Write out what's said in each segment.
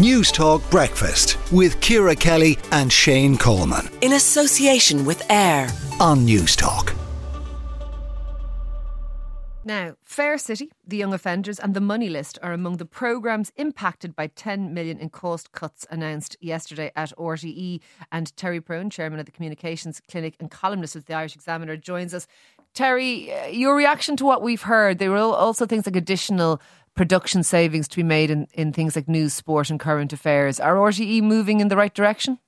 Newstalk Breakfast with Ciara Kelly and Shane Coleman. In association with AIR on News Talk. Now, Fair City, the Young Offenders, and the Money List are among the programmes impacted by 10 million in cost cuts announced yesterday at RTE. And Terry Prone, chairman of the Communications Clinic and columnist with the Irish Examiner, joins us. Terry, uh, your reaction to what we've heard? There were also things like additional production savings to be made in, in things like news, sport, and current affairs. Are RTE moving in the right direction?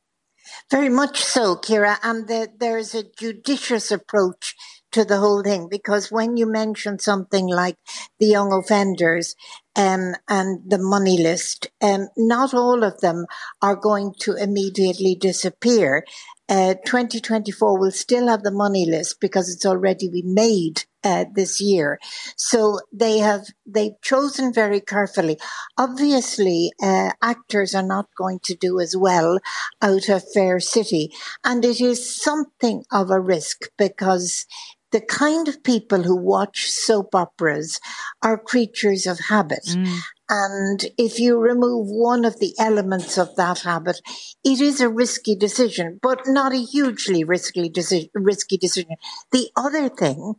Very much so, Ciara. And the, there's a judicious approach to the whole thing because when you mention something like the young offenders um, and the money list, um, not all of them are going to immediately disappear. Uh, 2024 will still have the money list because it's already been made uh, this year. So they have they've chosen very carefully. Obviously, uh, actors are not going to do as well out of Fair City, and it is something of a risk because the kind of people who watch soap operas are creatures of habit. Mm. And if you remove one of the elements of that habit, it is a risky decision, but not a hugely risky decision. Risky decision. The other thing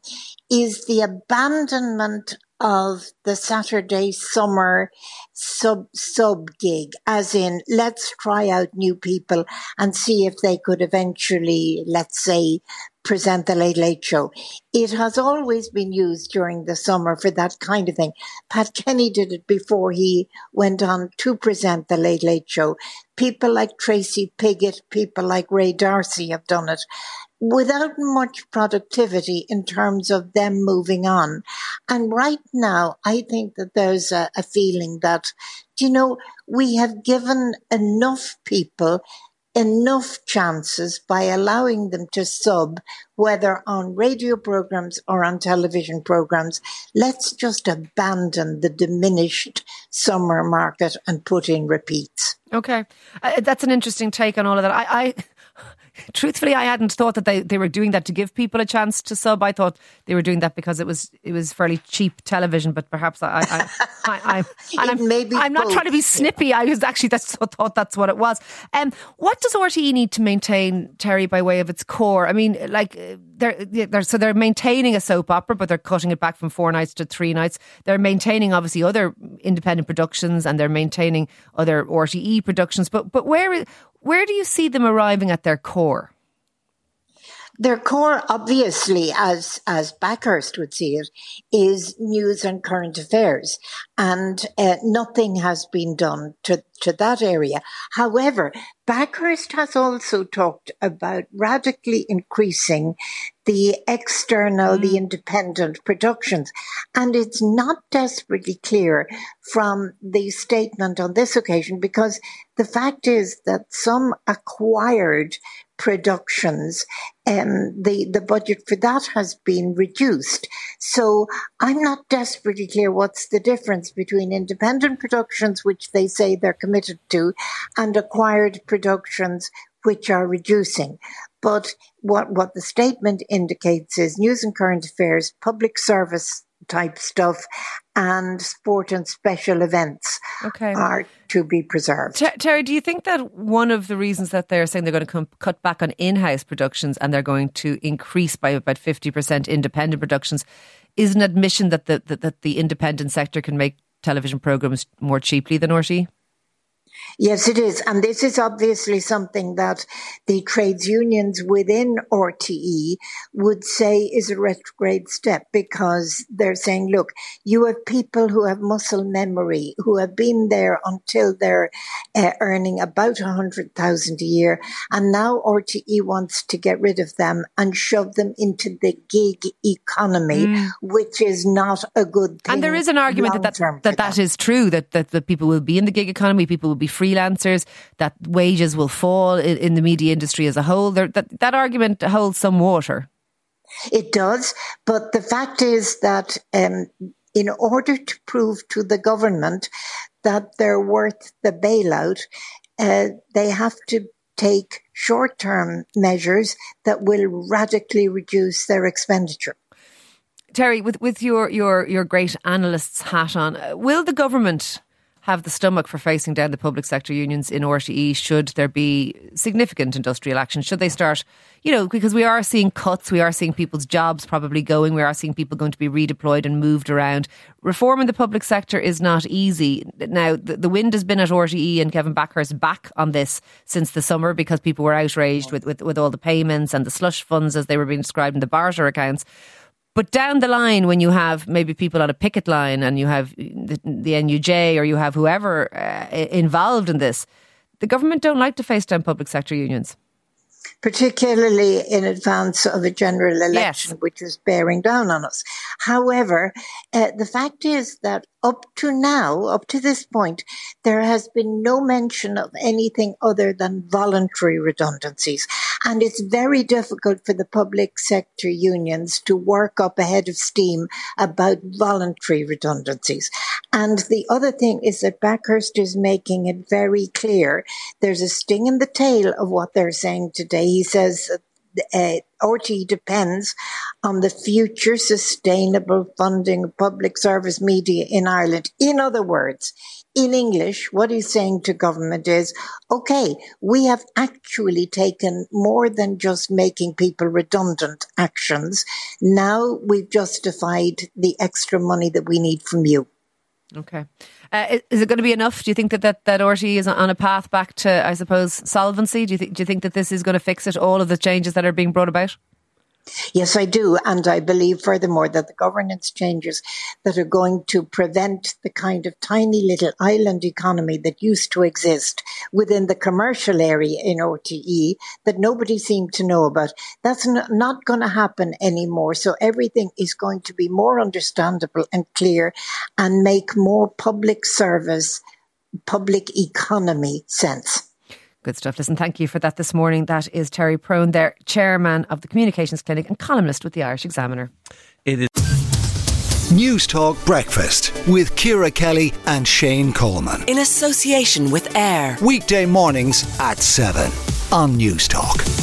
is the abandonment of the Saturday summer sub sub gig, as in let's try out new people and see if they could eventually, let's say, present the Late Late Show. It has always been used during the summer for that kind of thing. Pat Kenny did it before he went on to present the Late Late Show. People like Tracy Piggott, people like Ray D'Arcy have done it without much productivity in terms of them moving on. And right now, I think that there's a, a feeling that, you know, we have given enough people enough chances by allowing them to sub, whether on radio programs or on television programs. Let's just abandon the diminished summer market and put in repeats. Okay. Uh, that's an interesting take on all of that. I, I truthfully, I hadn't thought that they, they were doing that to give people a chance to sub. I thought they were doing that because it was it was fairly cheap television. But perhaps I, I, I, I and I'm, maybe I'm not trying to be snippy. I was actually that's thought that's what it was. Um, what does RTE need to maintain, Terry, by way of its core? I mean, like they're, they're so they're maintaining a soap opera, but they're cutting it back from four nights to three nights. They're maintaining obviously other independent productions and they're maintaining other RTE productions. But but where where do you see them arriving at their core? Their core, obviously, as as Bakhurst would see it, is news and current affairs, and uh, nothing has been done to to that area. However, Bakhurst has also talked about radically increasing the external, mm. the independent productions. And it's not desperately clear from the statement on this occasion because the fact is that some acquired productions, um, the, the budget for that has been reduced. So I'm not desperately clear what's the difference between independent productions, which they say they're committed to, and acquired productions, which are reducing. But what, what the statement indicates is news and current affairs, public service type stuff and sport and special events okay. are to be preserved. Ter- Terry, do you think that one of the reasons that they're saying they're going to come, cut back on in-house productions and they're going to increase by about 50% independent productions is an admission that the, that, that the independent sector can make television programs more cheaply than RTE? Yes, it is. And this is obviously something that the trades unions within RTE would say is a retrograde step because they're saying, look, you have people who have muscle memory, who have been there until they're uh, earning about a hundred thousand a year. And now RTE wants to get rid of them and shove them into the gig economy, mm. which is not a good thing. And there is an argument that that, that, that is true, that, that, that people will be in the gig economy, people will be freelancers, that wages will fall in, in the media industry as a whole. There, that, that argument holds some water. It does, but the fact is that um, in order to prove to the government that they're worth the bailout, uh, they have to take short term measures that will radically reduce their expenditure. Terry, with, with your, your, your great analyst's hat on, uh, will the government have the stomach for facing down the public sector unions in RTE should there be significant industrial action? Should they start, you know, because we are seeing cuts, we are seeing people's jobs probably going, we are seeing people going to be redeployed and moved around. Reform in the public sector is not easy. Now, the, the wind has been at RTE and Kevin Bakhurst back on this since the summer because people were outraged with, with, with all the payments and the slush funds as they were being described in the barter accounts. But down the line, when you have maybe people on a picket line and you have the, the NUJ or you have whoever uh, involved in this, the government don't like to face down public sector unions. Particularly in advance of a general election, yes. which is bearing down on us. However, uh, the fact is that up to now, up to this point, there has been no mention of anything other than voluntary redundancies. And it's very difficult for the public sector unions to work up a head of steam about voluntary redundancies. And the other thing is that Bakhurst is making it very clear. There's a sting in the tail of what they're saying today. He says uh, RT depends on the future sustainable funding of public service media in Ireland. In other words, in English, what he's saying to government is, okay, we have actually taken more than just making people redundant actions. Now we've justified the extra money that we need from you. Okay. Uh, is it going to be enough? Do you think that, that, that RTE is on a path back to, I suppose, solvency? Do you, th- do you think that this is going to fix it, all of the changes that are being brought about? Yes, I do. And I believe furthermore that the governance changes that are going to prevent the kind of tiny little island economy that used to exist within the commercial area in RTE that nobody seemed to know about. That's not going to happen anymore. So everything is going to be more understandable and clear and make more public service, public economy sense. Good stuff. Listen, thank you for that this morning. That is Terry Prone, there, chairman of the Communications Clinic and columnist with the Irish Examiner. It is. News Talk Breakfast with Ciara Kelly and Shane Coleman. In association with AIR. Weekday mornings at 7 on Newstalk.